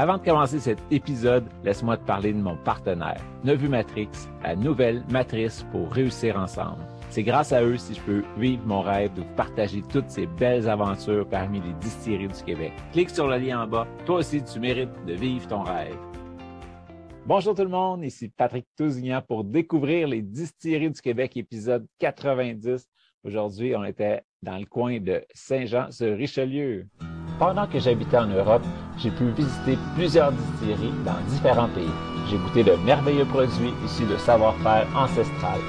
Avant de commencer cet épisode, laisse-moi te parler de mon partenaire, Nevu Matrix, la nouvelle matrice pour réussir ensemble. C'est grâce à eux si je peux vivre mon rêve de vous partager toutes ces belles aventures parmi les distilleries du Québec. Clique sur le lien en bas. Toi aussi, tu mérites de vivre ton rêve. Bonjour tout le monde, ici Patrick Tousignan pour découvrir les distilleries du Québec, épisode 90. Aujourd'hui, on était dans le coin de Saint-Jean-sur-Richelieu. Pendant que j'habitais en Europe, j'ai pu visiter plusieurs distilleries dans différents pays. J'ai goûté de merveilleux produits issus de savoir-faire ancestral.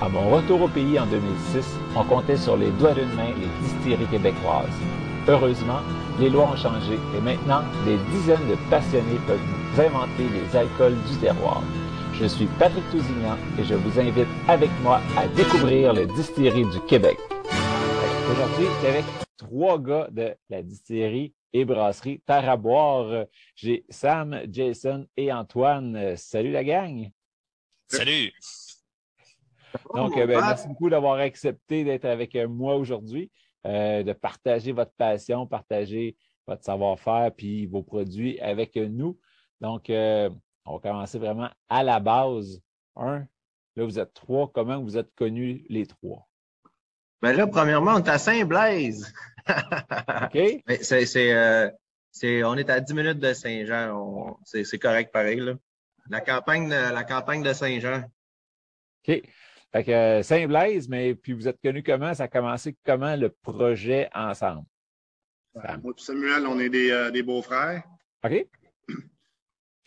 À mon retour au pays en 2006, on comptait sur les doigts d'une main les distilleries québécoises. Heureusement, les lois ont changé et maintenant, des dizaines de passionnés peuvent inventer les alcools du terroir. Je suis Patrick Tousignan et je vous invite avec moi à découvrir les distilleries du Québec. Aujourd'hui, avec trois gars de la distillerie et brasserie Terre à boire. J'ai Sam, Jason et Antoine. Salut la gang! Salut! Donc, ben, merci beaucoup d'avoir accepté d'être avec moi aujourd'hui, euh, de partager votre passion, partager votre savoir-faire puis vos produits avec nous. Donc, euh, on va commencer vraiment à la base. Un, là, vous êtes trois. Comment vous êtes connus les trois? Ben là, premièrement, on est à Saint-Blaise. OK. c'est, euh, c'est, on est à 10 minutes de Saint-Jean. C'est, c'est correct pareil. Là. La, campagne de, la campagne de Saint-Jean. OK. Fait que euh, Saint-Blaise, mais puis vous êtes connus comment? Ça a commencé comment le projet ensemble? Ben, moi et Samuel, on est des, euh, des beaux-frères. OK.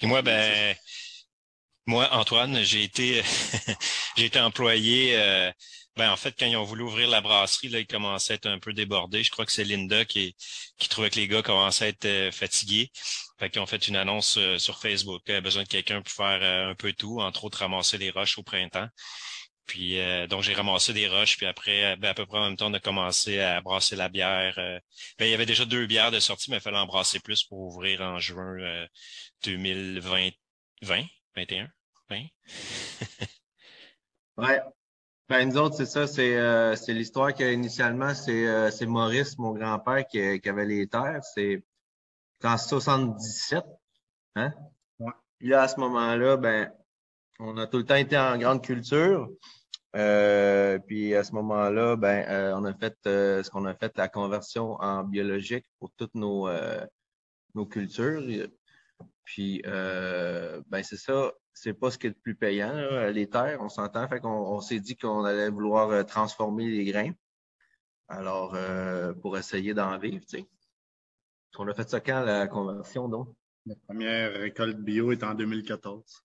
Et moi, ben, moi, Antoine, j'ai été, j'ai été employé. Euh, ben, en fait, quand ils ont voulu ouvrir la brasserie, là, ils commençaient à être un peu débordés. Je crois que c'est Linda qui, qui trouvait que les gars commençaient à être euh, fatigués. Fait qu'ils ont fait une annonce euh, sur Facebook. Il y avait besoin de quelqu'un pour faire un peu tout, entre autres ramasser les roches au printemps. Puis donc j'ai ramassé des roches, puis après, ben, à peu près en même temps, on a commencé à brasser la bière. ben, il y avait déjà deux bières de sortie, mais il fallait en brasser plus pour ouvrir en juin 2020, 20, 21, 20. ouais. Ben, nous autres, c'est ça, c'est euh, l'histoire qu'initialement, c'est euh, Maurice, mon grand-père, qui, qui, avait les terres. C'est en 77. Hein? Ouais. Puis là, à ce moment-là, ben, on a tout le temps été en grande culture. Euh, puis à ce moment-là, ben, euh, on a fait euh, ce qu'on a fait, la conversion en biologique pour toutes nos, euh, nos cultures. Puis, euh, ben c'est ça, c'est pas ce qui est le plus payant, les terres, on s'entend. Fait qu'on on, s'est dit qu'on allait vouloir euh, transformer les grains. Alors, euh, pour essayer d'en vivre, tu sais. On a fait ça quand, la conversion, donc? La première récolte bio est en 2014.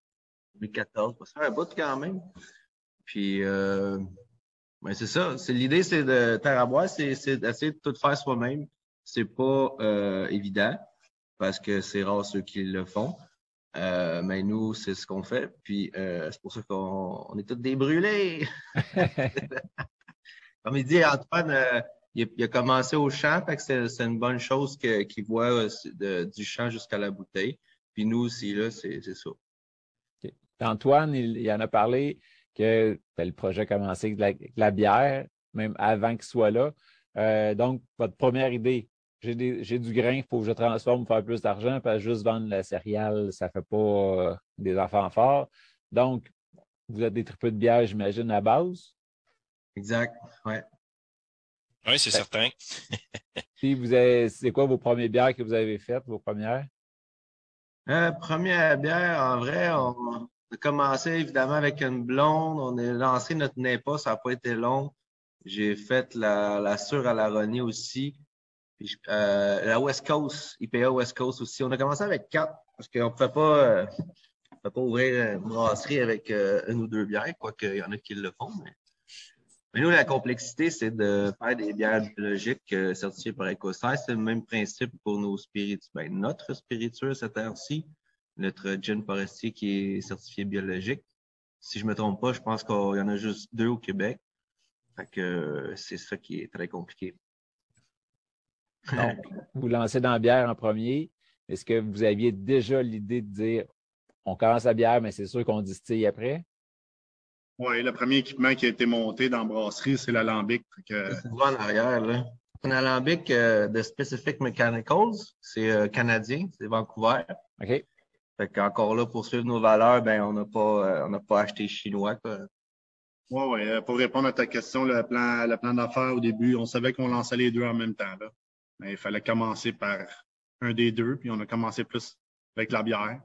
2014, ça fait un bout quand même. Puis, euh, ben c'est ça. C'est l'idée, c'est de terre à boire, c'est d'essayer de tout faire soi-même. C'est pas euh, évident parce que c'est rare ceux qui le font. Euh, mais nous, c'est ce qu'on fait. Puis euh, c'est pour ça qu'on on est tous débrûlés. Comme il dit, Antoine, euh, il, il, a commencé au champ, fait que c'est une bonne chose qu'il voit de, du champ jusqu'à la bouteille. Puis nous aussi, là, c'est ça. Okay. Antoine, il, il, en a parlé que ben, le projet a commencé avec la, la bière, même avant qu'il soit là. Donc, votre première idée, j'ai du grain, il faut que je transforme pour faire plus d'argent, parce que juste vendre la céréale, ça ne fait pas euh, des enfants forts. Donc, vous êtes des tripes de bière, j'imagine, à base? Exact, ouais. Oui, c'est certain. Puis vous avez, c'est quoi vos premières bières que vous avez faites, vos premières? Euh, première bière, en vrai, on a commencé évidemment avec une blonde. On a lancé notre NEPA, ça n'a pas été long. J'ai fait la, la sûre à la Renie aussi. Euh, la West Coast, IPA West Coast aussi. On a commencé avec quatre parce qu'on ne pouvait pas, euh, pas ouvrir une brasserie avec euh, une ou deux bières, quoique il y en a qui le font. Mais... Mais nous, la complexité, c'est de faire des bières biologiques euh, certifiées par EcoSize. C'est le même principe pour nos spiritueux. Ben, notre spiritueux cette heure-ci, notre gin forestier qui est certifié biologique. Si je me trompe pas, je pense qu'il y en a juste deux au Québec. Fait que c'est ça qui est très compliqué. Donc, vous lancez dans la bière en premier. Est-ce que vous aviez déjà l'idée de dire on commence la bière, mais c'est sûr qu'on distille après? Oui, le premier équipement qui a été monté dans la brasserie, c'est l'alambic. Que... C'est en arrière, là. Un alambic euh, de Specific Mechanicals, c'est euh, canadien, c'est Vancouver. OK. Fait qu'encore là, pour suivre nos valeurs, ben on n'a pas, euh, on n'a pas acheté chinois. Oui, oui. Pour répondre à ta question, le plan, le plan d'affaires au début, on savait qu'on lançait les deux en même temps. Là. Mais il fallait commencer par un des deux, puis on a commencé plus avec la bière.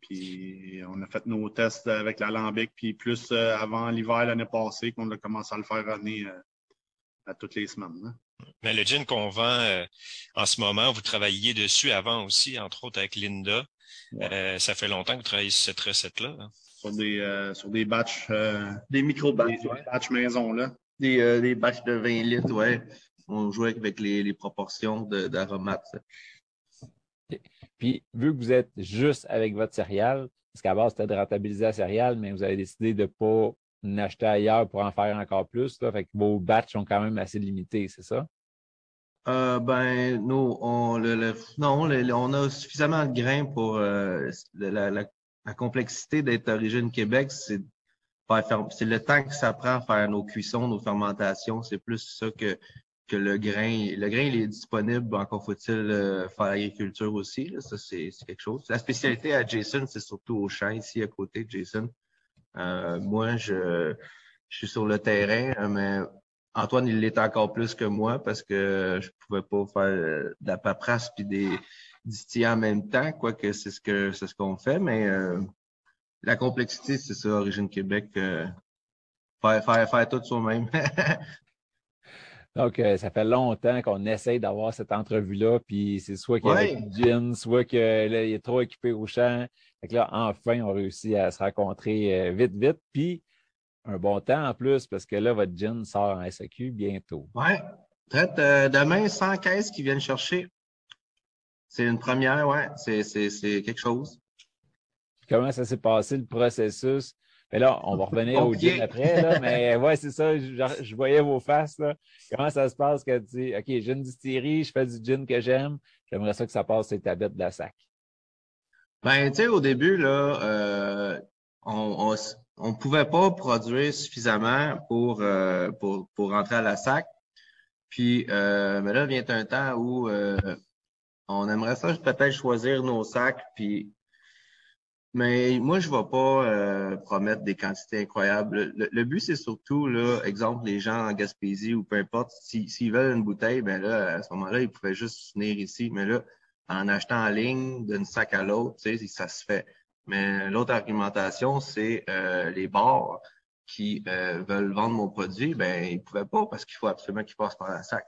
Puis on a fait nos tests avec l'alambic, puis plus euh, avant l'hiver l'année passée qu'on a commencé à le faire runner euh, à toutes les semaines. Mais le gin qu'on vend euh, en ce moment, vous travailliez dessus avant aussi, entre autres avec Linda. ça fait longtemps que vous travaillez sur cette recette-là. Hein? Sur des sur des batchs. des micro-batchs. Des, batchs maison, là. Des, des batchs de 20 litres, ouais. On jouait avec les, les proportions d'aromates. Puis, vu que vous êtes juste avec votre céréale, parce qu'à base, c'était de rentabiliser la céréale, mais vous avez décidé de ne pas l'acheter ailleurs pour en faire encore plus. Là, fait que vos batchs sont quand même assez limités, c'est ça? Euh, ben, nous, on, le, non, on a suffisamment de grains pour euh, la, la, complexité d'être d'origine Québec, c'est c'est le temps que ça prend à faire nos cuissons, nos fermentations. C'est plus ça que que le grain, le grain il est disponible, encore faut-il euh, faire l'agriculture aussi. Ça, c'est quelque chose. La spécialité à Jason, c'est surtout au champ, ici à côté de Jason. Euh, moi, je, suis sur le terrain, mais Antoine, il l'est encore plus que moi parce que je pouvais pas faire de la paperasse puis des distillés en même temps, quoique c'est ce que c'est ce qu'on fait, mais euh, la complexité, c'est ça, Origine Québec. faire, faire, faire tout soi-même. Donc, euh, ça fait longtemps qu'on essaye d'avoir cette entrevue-là, puis c'est soit qu'il y a du gin, soit qu'il est trop équipé au champ. Fait que là, enfin, on réussit à se rencontrer euh, vite, vite. Puis, un bon temps en plus, parce que là, votre gin sort en SAQ bientôt. Oui. Euh, demain 100 caisses qui viennent chercher. C'est une première, ouais. C'est quelque chose. Comment ça s'est passé le processus? Mais là, on va revenir au gin après, là, mais ouais, c'est ça, je, voyais vos faces. Là. Comment ça se passe quand tu dis OK, j'ai une distillerie, je fais du gin que j'aime, j'aimerais ça que ça passe sur ta bête de la sac. Ben, tu sais, au début, là, euh, on, on, pouvait pas produire suffisamment pour, euh, pour, pour rentrer à la sac. Puis, euh, mais là, vient un temps où euh, on aimerait ça peut-être choisir nos sacs, puis mais moi, je ne vais pas euh, promettre des quantités incroyables. Le, but, c'est surtout, là, exemple, les gens en Gaspésie ou peu importe, s'ils veulent une bouteille, ben là, à ce moment-là, ils pouvaient juste venir ici. Mais là, en achetant en ligne d'une sac à l'autre, tu sais, ça se fait. Mais l'autre argumentation, c'est euh, les bars qui euh, veulent vendre mon produit, ben ils ne pouvaient pas parce qu'il faut absolument qu'ils passent par la sac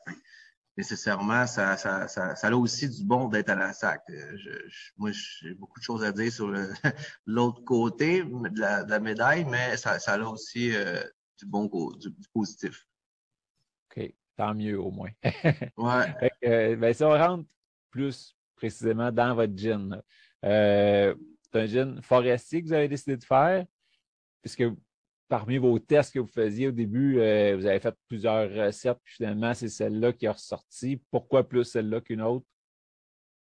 nécessairement, ça, ça, ça, ça a aussi du bon d'être à la SAC. Euh, je, moi, j'ai beaucoup de choses à dire sur l'autre côté de la, médaille, mais ça, ça a aussi euh, du bon du, du, positif. OK, tant mieux au moins. ouais. Euh, ben, si on rentre plus précisément dans votre gin, c'est un gin forestier que vous avez décidé de faire, puisque parmi vos tests que vous faisiez au début, euh, vous avez fait plusieurs recettes, puis finalement, c'est celle-là qui est ressortie. Pourquoi plus celle-là qu'une autre?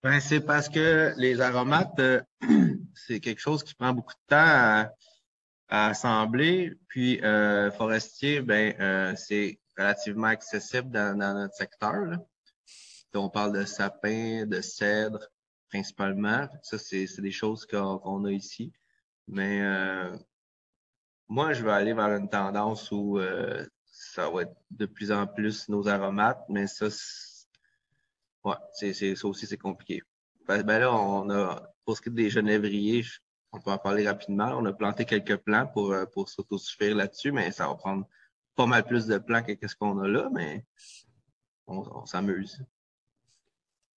Ben, c'est parce que les aromates, euh, c'est quelque chose qui prend beaucoup de temps à, assembler. Puis euh, forestier, ben c'est relativement accessible dans, notre secteur. On parle de sapin, de cèdre principalement. Ça, c'est des choses qu'on a ici. Mais moi, je vais aller vers une tendance où euh, ça va être de plus en plus nos aromates, mais ça, ouais, c'est, ça aussi, c'est compliqué. Ben, ben, là, on a, pour ce qui est des genévriers, on peut en parler rapidement. On a planté quelques plants pour, euh, pour s'autosuffire là-dessus, mais ça va prendre pas mal plus de plants que ce qu'on a là, mais on, s'amuse.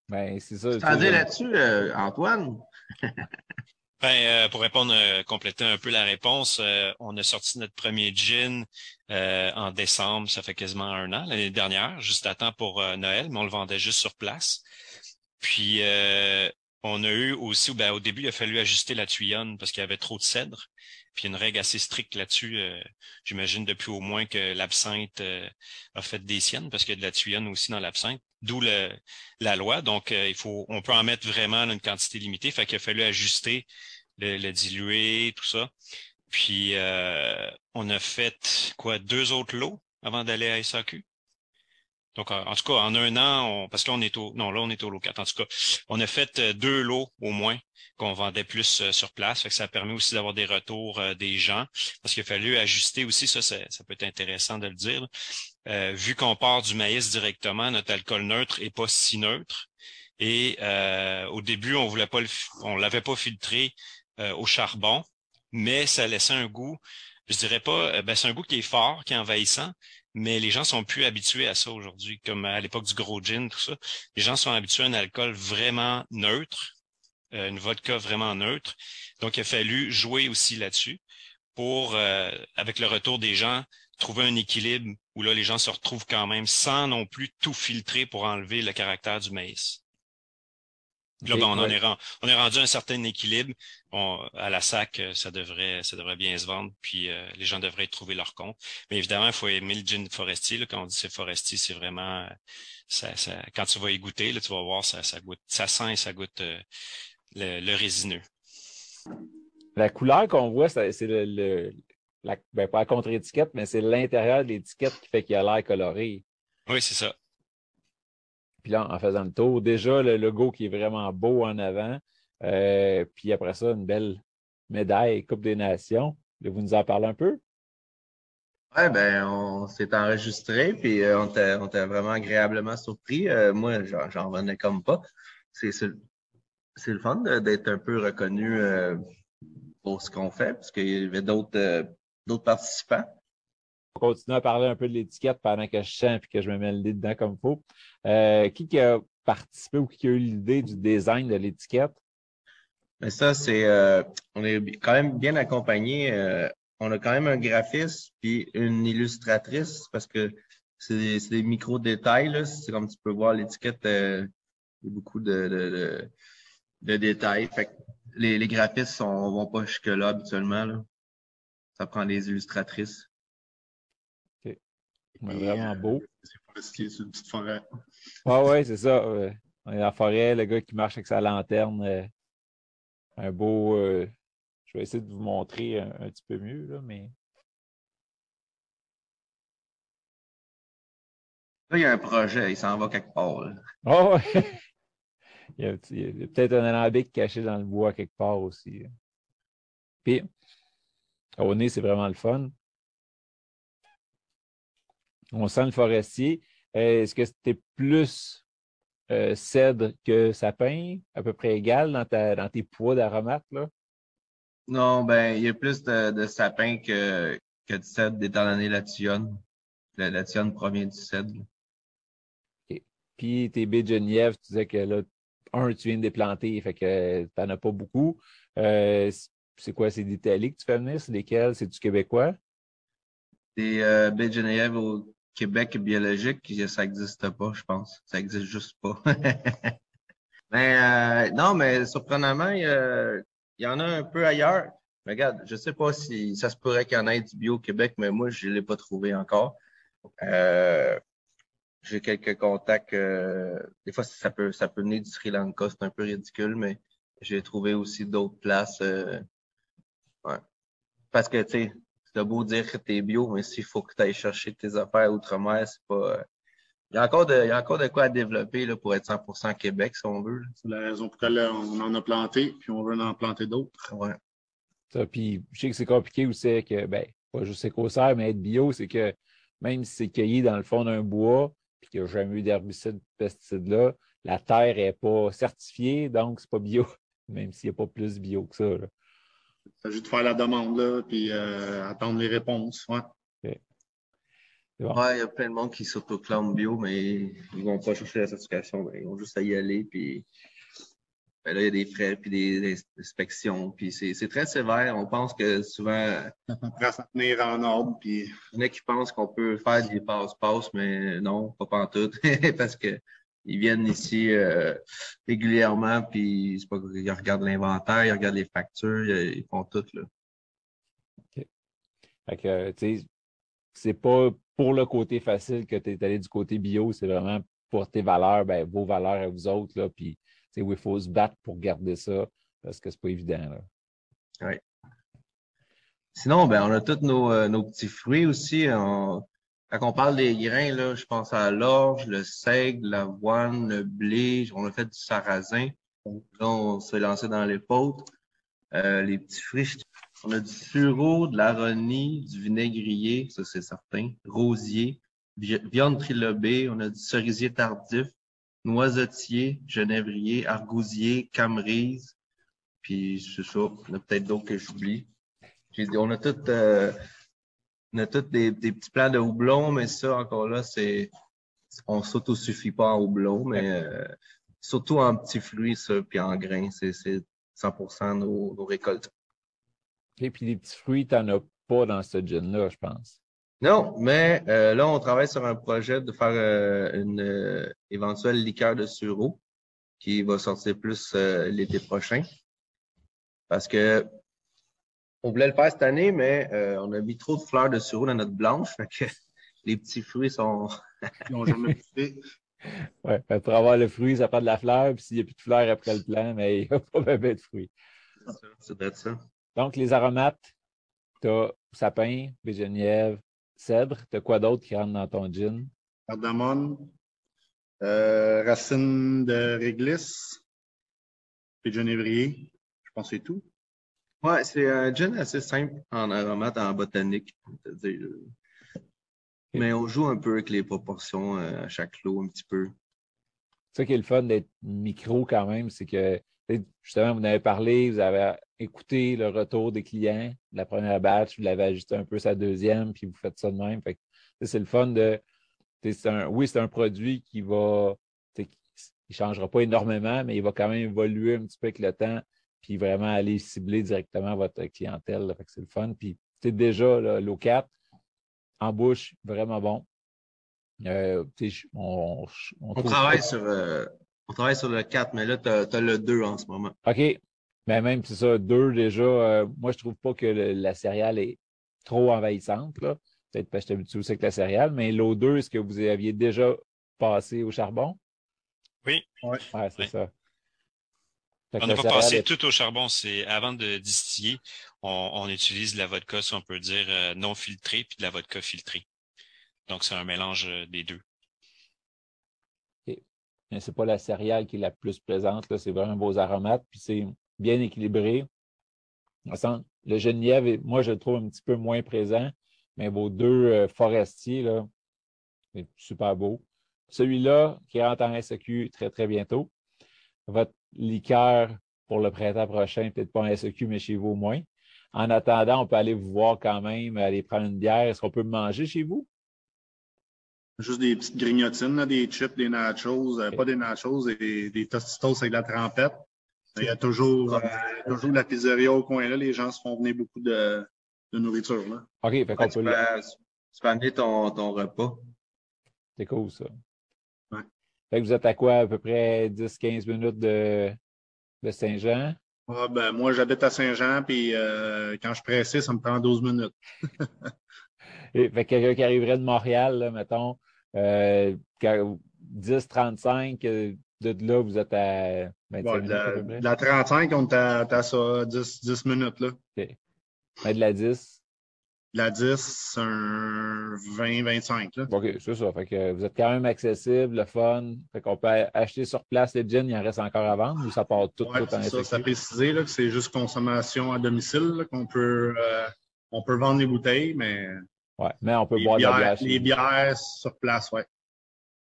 Ben, c'est ça. Tu là-dessus, euh, Antoine? Ben, euh, pour répondre, euh, compléter un peu la réponse, euh, on a sorti notre premier gin euh, en décembre, ça fait quasiment un an, l'année dernière, juste à temps pour euh, Noël, mais on le vendait juste sur place. Puis euh, on a eu aussi, ben, au début, il a fallu ajuster la tuyonne parce qu'il y avait trop de cèdre. Puis une règle assez stricte là-dessus. J'imagine depuis au moins que l'absinthe a fait des siennes parce qu'il y a de la tuyonne aussi dans l'absinthe, d'où la loi. Donc, il faut, on peut en mettre vraiment une quantité limitée. Fait qu'il a fallu ajuster le, le diluer, tout ça. Puis euh, on a fait quoi? Deux autres lots avant d'aller à SAQ. Donc en, tout cas en un an, parce que là on est au non là on est au lot 4. En tout cas, on a fait euh, deux lots au moins qu'on vendait plus euh, sur place. Fait que ça a permis aussi d'avoir des retours des gens parce qu'il a fallu ajuster aussi ça, ça, peut être intéressant de le dire. Vu qu'on part du maïs directement, notre alcool neutre est pas si neutre. Et au début, on voulait pas on l'avait pas filtré au charbon mais ça laissait un goût, je dirais pas, euh, ben, c'est un goût qui est fort, qui est envahissant, mais les gens sont plus habitués à ça aujourd'hui, comme à l'époque du gros gin, tout ça. Les gens sont habitués à un alcool vraiment neutre, euh, une vodka vraiment neutre. Donc, il a fallu jouer aussi là-dessus pour, euh, avec le retour des gens, trouver un équilibre où là, les gens se retrouvent quand même sans non plus tout filtrer pour enlever le caractère du maïs. Là, ben, on, est on est rendu à un certain équilibre. à la SAC, euh, ça devrait, ça devrait bien se vendre, puis euh, les gens devraient trouver leur compte. Mais évidemment, il faut aimer le gin forestier. Là, quand on dit c'est forestier, c'est vraiment euh, ça, ça, quand tu vas y goûter, là, tu vas voir, ça, ça goûte, ça sent et ça goûte le, résineux. La couleur qu'on voit, c'est le, la, ben, pas la contre-étiquette, mais c'est l'intérieur de l'étiquette qui fait qu'il a l'air coloré. Oui, c'est ça. Puis là, en faisant le tour, déjà le logo qui est vraiment beau en avant. Euh, puis après ça, une belle médaille Coupe des Nations. Vous nous en parlez un peu? Oui, ben, on s'est enregistré, puis euh, on était vraiment agréablement surpris. Euh, moi, j'en venais comme pas. C'est le fun d'être un peu reconnu pour ce qu'on fait, parce qu'il y avait d'autres participants continuer à parler un peu de l'étiquette pendant que je chante et que je me mets le nez dedans comme il faut. Euh, qui, a participé ou qui a eu l'idée du design de l'étiquette? Mais ça, c'est euh, on est quand même bien accompagné. Euh, on a quand même un graphiste puis une illustratrice parce que c'est des, micro-détails. C'est comme tu peux voir l'étiquette, a beaucoup de, de, détails. Fait les, les graphistes ne vont pas jusque-là habituellement. Là. Ça prend des illustratrices vraiment beau. C'est forestier sur une petite forêt. Ah ouais, c'est ça. on est dans la forêt, le gars qui marche avec sa lanterne. Euh, un beau. Euh, je vais essayer de vous montrer un, petit peu mieux, là, mais. Là, il y a un projet, il s'en va quelque part. Ah ouais! il y a, peut-être un alambic caché dans le bois quelque part aussi. Puis, au nez, c'est vraiment le fun. On sent le forestier. Euh, est-ce que c'était plus euh, cèdre que sapin, à peu près égal dans, dans tes poids d'aromates? Non, ben, il y a plus de, sapin que, que de cèdre, étant donné la tionne. La, la tionne provient du cèdre. Puis tes baies de Genièvre, tu disais que là, un, tu viens de les planter, fait que tu n'en as pas beaucoup. Euh, c'est quoi? C'est d'Italie que tu fais venir? C'est lesquels? C'est du québécois? Des euh, au Québec biologique, ça n'existe pas, je pense. Ça n'existe juste pas. mais euh, non, mais surprenamment, il y, en a un peu ailleurs. Mais regarde, je sais pas si ça se pourrait qu'il y en ait du bio au Québec, mais moi, je ne l'ai pas trouvé encore. Euh, j'ai quelques contacts. Euh, des fois, ça peut, ça peut venir du Sri Lanka, c'est un peu ridicule, mais j'ai trouvé aussi d'autres places. Ouais. Parce que, tu sais, c'est beau dire que tu es bio, mais s'il faut que tu ailles chercher tes affaires outre-mer, c'est pas. Euh, il y, a encore de, il y a encore de quoi à développer là, pour être 100% Québec, si on veut. C'est la raison pour laquelle on en a planté, puis on veut en planter d'autres. Ouais. Ça, puis je sais que c'est compliqué aussi que, ben, pas juste écossaire, mais être bio, c'est que même si c'est cueilli dans le fond d'un bois, puis qu'il n'y a jamais eu d'herbicide, de pesticides là, la terre n'est pas certifiée, donc c'est pas bio, même s'il n'y a pas plus bio que ça. Là. Il s'agit de faire la demande, là, puis euh, attendre les réponses. Ouais. il y a plein de monde qui s'autoclame bio, mais ils vont pas chercher la certification. ils vont juste à y aller, puis ben là, il y a des frais, puis des inspections, puis c'est très sévère. On pense que souvent... Ça prend s'en tenir en ordre, puis... Il y en a qui pensent qu'on peut faire des passe-passe, mais non, pas pantoute, parce que ils viennent ici euh, régulièrement, puis c'est pas ils regardent l'inventaire, ils regardent les factures, ils, font tout, là. OK. Fait que, tu sais, c'est pas pour le côté facile que tu es allé du côté bio, c'est vraiment pour tes valeurs, ben, vos valeurs à vous autres, là, puis il faut se battre pour garder ça, parce que c'est pas évident. Oui. Sinon, ben, on a tous nos, euh, nos petits fruits aussi. Quand on parle des grains, là, je pense à l'orge, le seigle, l'avoine, le blé. On a fait du sarrasin. Là, on s'est lancé dans les potes. Euh, les petits fruits, on a du sureau, de l'aronie, du vinaigrier, ça c'est certain, rosier, viande trilobée, on a du cerisier tardif, noisetier, genévrier, argousier, camerise, puis c'est ça. En a peut-être d'autres que j'oublie. On a tout, euh, on a tous des, petits plans de houblon, mais ça, encore là, c'est on s'autosuffit pas en houblon, mais euh, surtout en petits fruits, ça, puis en grains, c'est 100% nos, nos récoltes. Et puis les petits fruits, tu n'en as pas dans ce gin-là, je pense. Non, mais euh, là, on travaille sur un projet de faire euh, une euh, éventuelle liqueur de sureau qui va sortir plus l'été prochain. Parce que on voulait le faire cette année, mais on a mis trop de fleurs de sureau dans notre blanche. Fait que les petits fruits sont. Ils n'ont jamais poussé. Oui, pour avoir le fruit, ça prend de la fleur, puis s'il n'y a plus de fleurs après le plant, mais il n'y a pas même de fruits. C'est peut-être ça. Donc, les aromates, tu as sapin, bégenièvre, cèdre. Tu as quoi d'autre qui rentre dans ton gin? Cardamone, euh, racine de réglisse, puis genévrier. Je pense que c'est tout. Ouais, c'est un gin assez simple en aromate, en botanique. Mais on joue un peu avec les proportions euh, à chaque lot, un petit peu. Ça qui est le fun d'être micro quand même, c'est que justement, vous en avez parlé, vous avez écouté le retour des clients de la première batch, vous l'avez ajusté un peu sa deuxième, puis vous faites ça de même. c'est le fun de. oui, c'est un produit qui va. Il ne changera pas énormément, mais il va quand même évoluer un petit peu avec le temps, puis vraiment aller cibler directement votre clientèle. c'est le fun. Puis déjà, l'eau 4, en bouche, vraiment bon. Euh, on, travaille sur, euh, on travaille sur le 4, mais là, tu as, le 2 en ce moment. OK. Mais ben, même c'est ça, 2 déjà, euh, moi, je trouve pas que la céréale est trop envahissante. Peut-être parce que je suis habitué aussi avec la céréale, mais l'eau 2, est-ce que vous aviez déjà passé au charbon? Oui. Ouais, c'est ça. On n'a pas passé tout au charbon. C'est avant de distiller, on, utilise de la vodka, si on peut dire, euh, non filtrée, puis de la vodka filtrée. Donc, c'est un mélange euh, des deux mais c'est pas la céréale qui est la plus présente. C'est vraiment vos aromates, puis c'est bien équilibré. Le genièvre, moi, je le trouve un petit peu moins présent, mais vos deux euh, forestiers, là, c'est super beau. Celui-là, qui rentre en SEQ très, très bientôt. Votre liqueur pour le printemps prochain, peut-être pas en SEQ, mais chez vous au moins. En attendant, on peut aller vous voir quand même, aller prendre une bière. Est-ce qu'on peut manger chez vous? Juste des petites grignotines, des chips, des nachos, euh, pas des nachos, des, des tostitos avec de la trempette. Il y a toujours, euh, toujours la pizzeria au coin là. Les gens se font venir beaucoup de, de nourriture. Là. OK, fait qu'on peut... Tu peux amener ton, ton repas. C'est cool, ça. Fait que vous êtes à quoi, à peu près 10-15 minutes de, de Saint-Jean? Ah, ben, moi, j'habite à Saint-Jean, puis euh, quand je pressais, ça me prend 12 minutes. Et, fait quelqu'un qui arriverait de Montréal, là, mettons, euh, 10-35, euh, de là, vous êtes à 25 minutes. la, 35, on est à, ça 10, 10 minutes. Là. OK. Mais de la 10? La 10, un 20-25. OK, c'est ça. Fait que vous êtes quand même accessible, le fun. Fait qu'on peut acheter sur place les jeans, il en reste encore à vendre ou ça part tout, ouais, tout en ça, ça précisé que c'est juste consommation à domicile, qu'on peut, euh, on peut vendre les bouteilles, mais Ouais, mais on peut boire de la bière. Les bières sur place, ouais.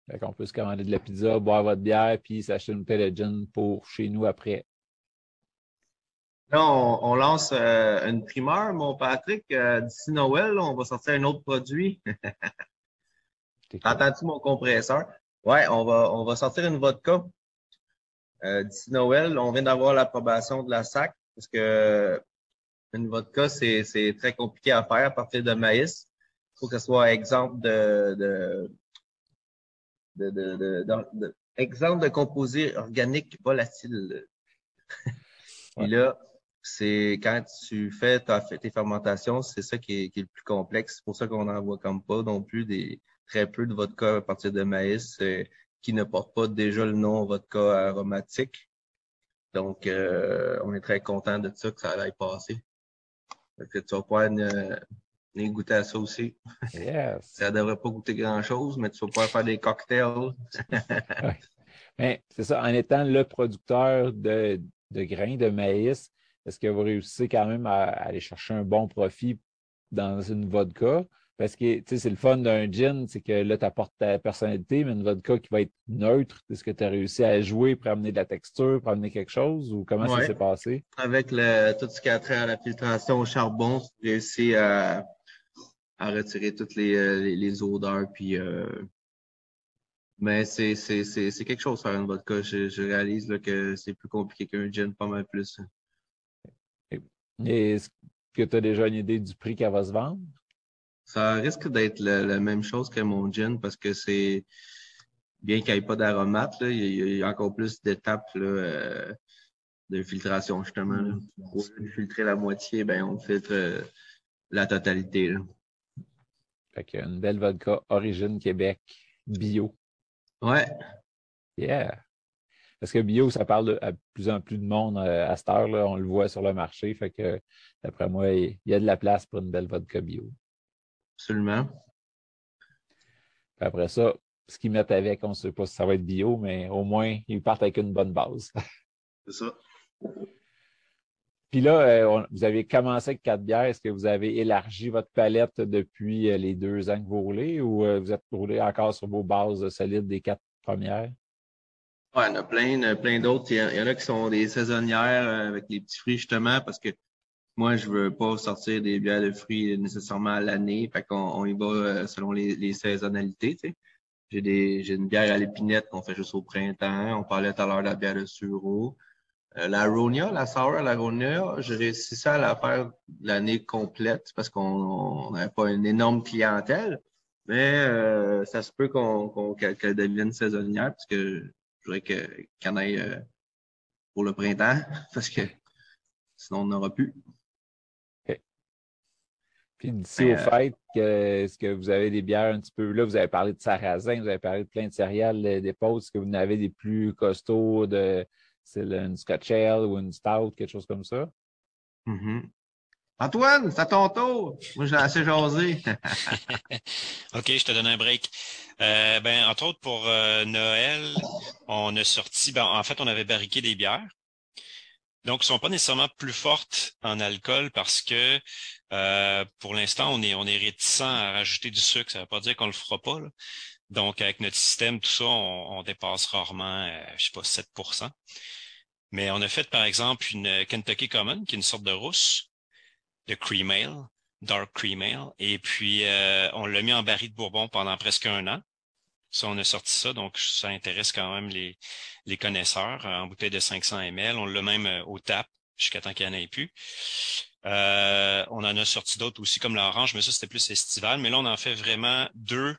Fait qu'on peut se commander de la pizza, boire votre bière, puis s'acheter une gin pour chez nous après. Là, on, lance euh, une primeur, mon Patrick. Euh, d'ici Noël, on va sortir un autre produit. Entends-tu mon compresseur? Ouais, on va, on va sortir une vodka. Euh, D'ici Noël, on vient d'avoir l'approbation de la SAC parce que une vodka, c'est très compliqué à faire à partir de maïs. Il faut que ce soit exemple de, de, de, de, de exemple de composé organique volatile. Et là, c'est quand tu fais ta, tes fermentations, c'est ça qui est, qui est, le plus complexe. C'est pour ça qu'on n'en voit comme pas non plus des très peu de vodka à partir de maïs euh, qui ne portent pas déjà le nom vodka aromatique. Donc, euh, on est très content de ça que ça aille passer. que tu vas pouvoir euh, goûter à ça aussi. Yes. ça devrait pas goûter grand-chose, mais tu vas pouvoir faire des cocktails. Mais c'est ça, en étant le producteur de, de grains de maïs, est-ce que vous réussissez quand même à, aller chercher un bon profit dans une vodka? Parce que c'est le fun d'un gin, c'est que là, tu apportes ta personnalité, mais une vodka qui va être neutre, est-ce que tu as réussi à jouer pour amener de la texture, pour amener quelque chose ou comment ça s'est passé? Avec le, tout ce qui a trait à la filtration au charbon, j'ai réussi à, à retirer toutes les, euh, les, odeurs. Puis, euh, mais c'est quelque chose faire une vodka. Je, je réalise là, que c'est plus compliqué qu'un gin, pas mal plus. Et est-ce que tu as déjà une idée du prix qu'elle va se vendre? Ça risque d'être la, même chose que mon gin parce que c'est bien qu'il n'y ait pas d'aromate, il, y a encore plus d'étapes euh, de filtration, justement. Là. Pour filtrer la moitié, ben on filtre euh, la totalité. Là. Fait une belle vodka Origine Québec bio. Ouais. Yeah. Parce que bio, ça parle de, à plus en plus de monde euh, à cette heure-là. On le voit sur le marché. Fait que, d'après moi, il y a de la place pour une belle vodka bio. Absolument. après ça, ce qu'ils mettent avec, on ne sait pas si ça va être bio, mais au moins, ils partent avec une bonne base. C'est ça. Puis là, euh, vous avez commencé avec quatre bières. Est-ce que vous avez élargi votre palette depuis euh, les deux ans que vous roulez ou vous êtes roulé encore sur vos bases solides des quatre premières? Ouais, il y en a plein, plein d'autres. Il, y en a qui sont des saisonnières euh, avec des petits fruits justement parce que moi, je veux pas sortir des bières de fruits nécessairement à l'année. Fait qu'on on y va euh, selon les, les saisonnalités. J'ai des j'ai une bière à l'épinette qu'on fait juste au printemps. On parlait tout à l'heure de la bière de sureau. Euh, la Ronia, la Sour, la Ronia, j'ai réussi ça à la faire l'année complète parce qu'on n'avait pas une énorme clientèle. Mais ça se peut qu'on qu'elle devienne saisonnière parce que je voudrais qu'il y en ait euh, pour le printemps, parce que sinon on n'aura plus. Puis d'ici au euh, fait, est-ce que vous avez des bières un petit peu, là, vous avez parlé de sarrasin, vous avez parlé de plein de céréales des est-ce que vous en avez des plus costauds de c'est une Scotch Ale ou une Stout, quelque chose comme ça? Mm-hmm. Antoine, c'est à ton tour. Moi, j'ai assez jasé. OK, je te donne un break. Euh, ben, entre autres, pour euh, Noël, on a sorti, ben, en fait, on avait barriqué des bières. Donc, elles sont pas nécessairement plus fortes en alcool parce que euh, pour l'instant, on est, on est réticent à rajouter du sucre. Ça ne veut pas dire qu'on le fera pas. Donc, avec notre système, tout ça, on, dépasse rarement, je sais pas, 7% Mais on a fait, par exemple, une Kentucky Common, qui est une sorte de rousse de cream ale, dark cream ale. Et puis, euh, on l'a mis en baril de Bourbon pendant presque un an. Ça, on a sorti ça, donc ça intéresse quand même les, les connaisseurs euh, en bouteille de 500 ml. On l'a même euh, au tap jusqu'à temps qu'il n'y en ait plus. on en a sorti d'autres aussi, comme l'orange, mais ça, c'était plus estival. Mais là, on en fait vraiment deux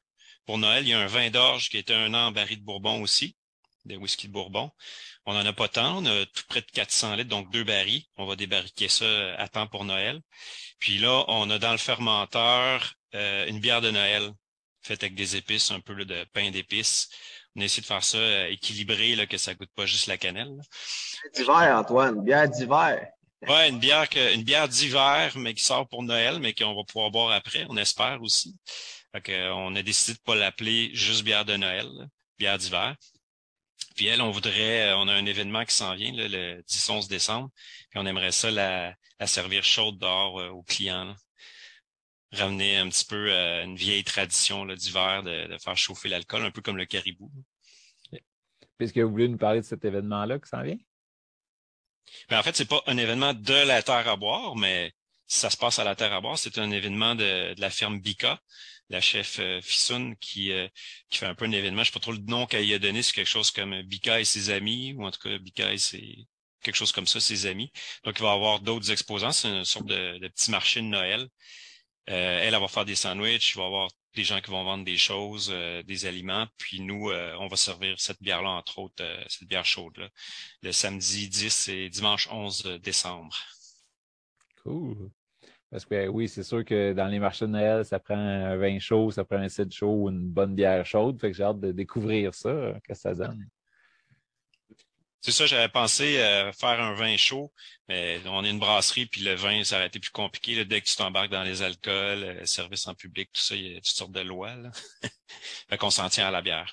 pour Noël. Il y a un vin d'orge qui était un an en baril de Bourbon aussi, des whisky de Bourbon. On n'en a pas tant, on a tout près de 400 litres, donc deux barils. On va débarriquer ça à temps pour Noël. Puis là, on a dans le fermenteur euh, une bière de Noël faite avec des épices, un peu de pain d'épices. On a essayé de faire ça euh, équilibré, là, que ça goûte pas juste la cannelle. D'hiver, Antoine, bière d'hiver. Ouais, une bière que, une bière d'hiver, mais qui sort pour Noël, mais qu'on va pouvoir boire après, on espère aussi. Fait on a décidé de pas l'appeler juste bière de Noël, bière d'hiver. Puis elle, on voudrait, euh, on a un événement qui s'en vient le 10-11 décembre, puis on aimerait ça la, servir chaude dehors euh, aux clients. Ramener un petit peu euh, une vieille tradition d'hiver de, de, faire chauffer l'alcool, un peu comme le caribou. Est-ce que vous voulez nous parler de cet événement-là qui s'en vient? Ben, en fait, c'est pas un événement de la terre à boire, mais ça se passe à la Terre à boire. C'est un événement de, la firme Bika, la chef euh, Fissoun, qui, euh, qui fait un peu un événement. Je sais pas trop le nom qu'elle y a donné, c'est quelque chose comme Bika et ses amis, ou en tout cas Bika et ses quelque chose comme ça, ses amis. Donc, il va y avoir d'autres exposants. C'est une sorte de, petit marché de Noël. Euh, elle, elle va faire des sandwichs. Il va y avoir des gens qui vont vendre des choses, euh, des aliments. Puis nous, euh, on va servir cette bière-là, entre autres, cette bière chaude-là, le samedi 10 et dimanche 11 décembre. Cool. Parce que oui, c'est sûr que dans les marchés de Noël, ça prend un vin chaud, ça prend un cidre chaud, une bonne bière chaude. Fait que j'ai hâte de découvrir ça, que ça donne? C'est ça, j'avais pensé euh, faire un vin chaud, mais on est une brasserie, puis le vin, ça aurait été plus compliqué. Là, dès que tu t'embarques dans les alcools, euh, service en public, tout ça, il y a toutes sortes de lois. Là. fait qu'on s'en tient à la bière.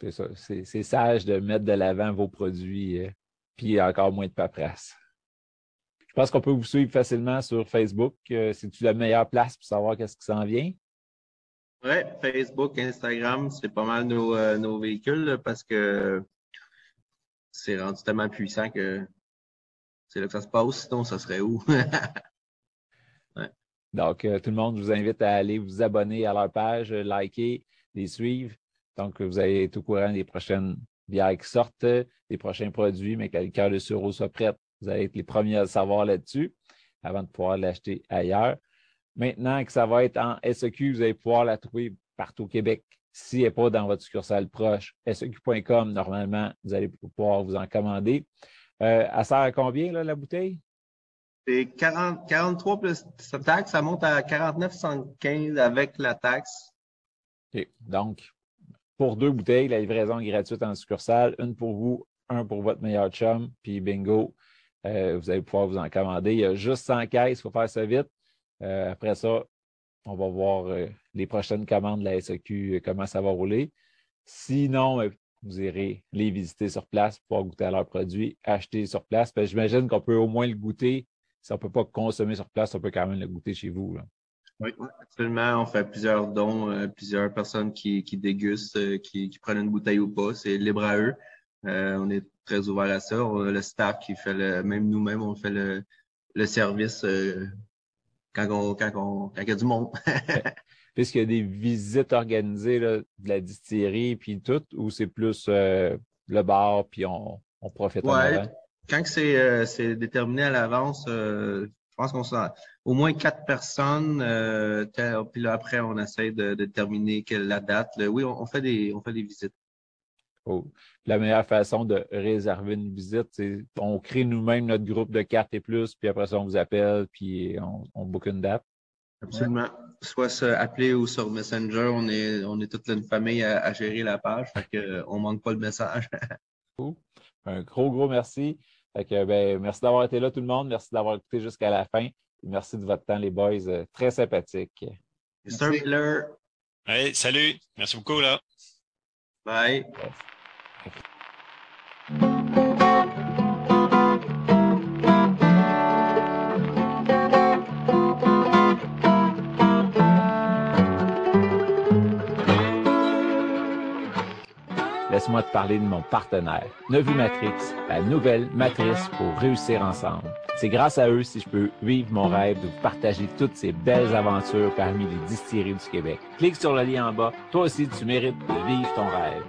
C'est ça. C'est sage de mettre de l'avant vos produits, euh, puis encore moins de paperasse. Je pense qu'on peut vous suivre facilement sur Facebook. C'est-tu la meilleure place pour savoir qu'est-ce qui s'en vient? Oui, Facebook, Instagram, c'est pas mal nos, nos véhicules parce que c'est rendu tellement puissant que c'est là que ça se passe, sinon ça serait où? Donc, euh, tout le monde, je vous invite à aller vous abonner à leur page, liker, les suivre. Donc, vous allez être au courant des prochaines bières qui sortent, des prochains produits, mais que le cœur de sureau soit prêt. Vous allez être les premiers à le savoir là-dessus avant de pouvoir l'acheter ailleurs. Maintenant que ça va être en SEQ, vous allez pouvoir la trouver partout au Québec. Si elle n'est pas dans votre succursale proche, seq.com, normalement, vous allez pouvoir vous en commander. Euh, elle sert à combien, là, la bouteille? C'est 43 plus sa taxe, ça monte à 49,75 avec la taxe. Donc, pour deux bouteilles, la livraison est gratuite en succursale. Une pour vous, un pour votre meilleur chum, puis bingo, euh, vous allez pouvoir vous en commander. Il y a juste 100 caisses, il faut faire ça vite. Euh, après ça, on va voir euh, les prochaines commandes de la euh, comment ça va rouler. Sinon, vous irez les visiter sur place pour goûter à leurs produits, acheter sur place. J'imagine qu'on peut au moins le goûter. Si on ne peut pas consommer sur place, on peut quand même le goûter chez vous. Oui, absolument. On fait plusieurs dons, plusieurs personnes qui, dégustent, qui, prennent une bouteille ou pas. C'est libre à eux. On est très ouvert à ça. On a le staff qui fait le, même nous-mêmes, on fait le, le service quand, il y a du monde. Puisqu'il y a des visites organisées de la distillerie puis tout, ou c'est plus euh, le bar puis on, profite ouais, Quand euh, c'est déterminé à l'avance, euh, je pense qu'on sent au moins quatre personnes. puis là, après, on essaie de, déterminer quelle la date. oui, on, fait des on fait des visites. La meilleure façon de réserver une visite, c'est on crée nous-mêmes notre groupe de cartes et plus, puis après ça, on vous appelle, puis on, on book une date. Absolument. Soit se appeler ou sur Messenger, on est, on est toute une famille à, gérer la page, fait que, on manque pas le message. Un gros, gros merci. Fait que, ben, merci d'avoir été là, tout le monde. Merci d'avoir écouté jusqu'à la fin. Merci de votre temps, les boys. Euh, très sympathique. Mr. Miller. Hey, salut. Merci beaucoup, là. Bye. Laisse-moi te parler de mon partenaire, Nevu Matrix, la nouvelle matrice pour réussir ensemble. C'est grâce à eux si je peux vivre mon rêve de vous partager toutes ces belles aventures parmi les distilleries du Québec. Clique sur le lien en bas. Toi aussi, tu mérites de vivre ton rêve.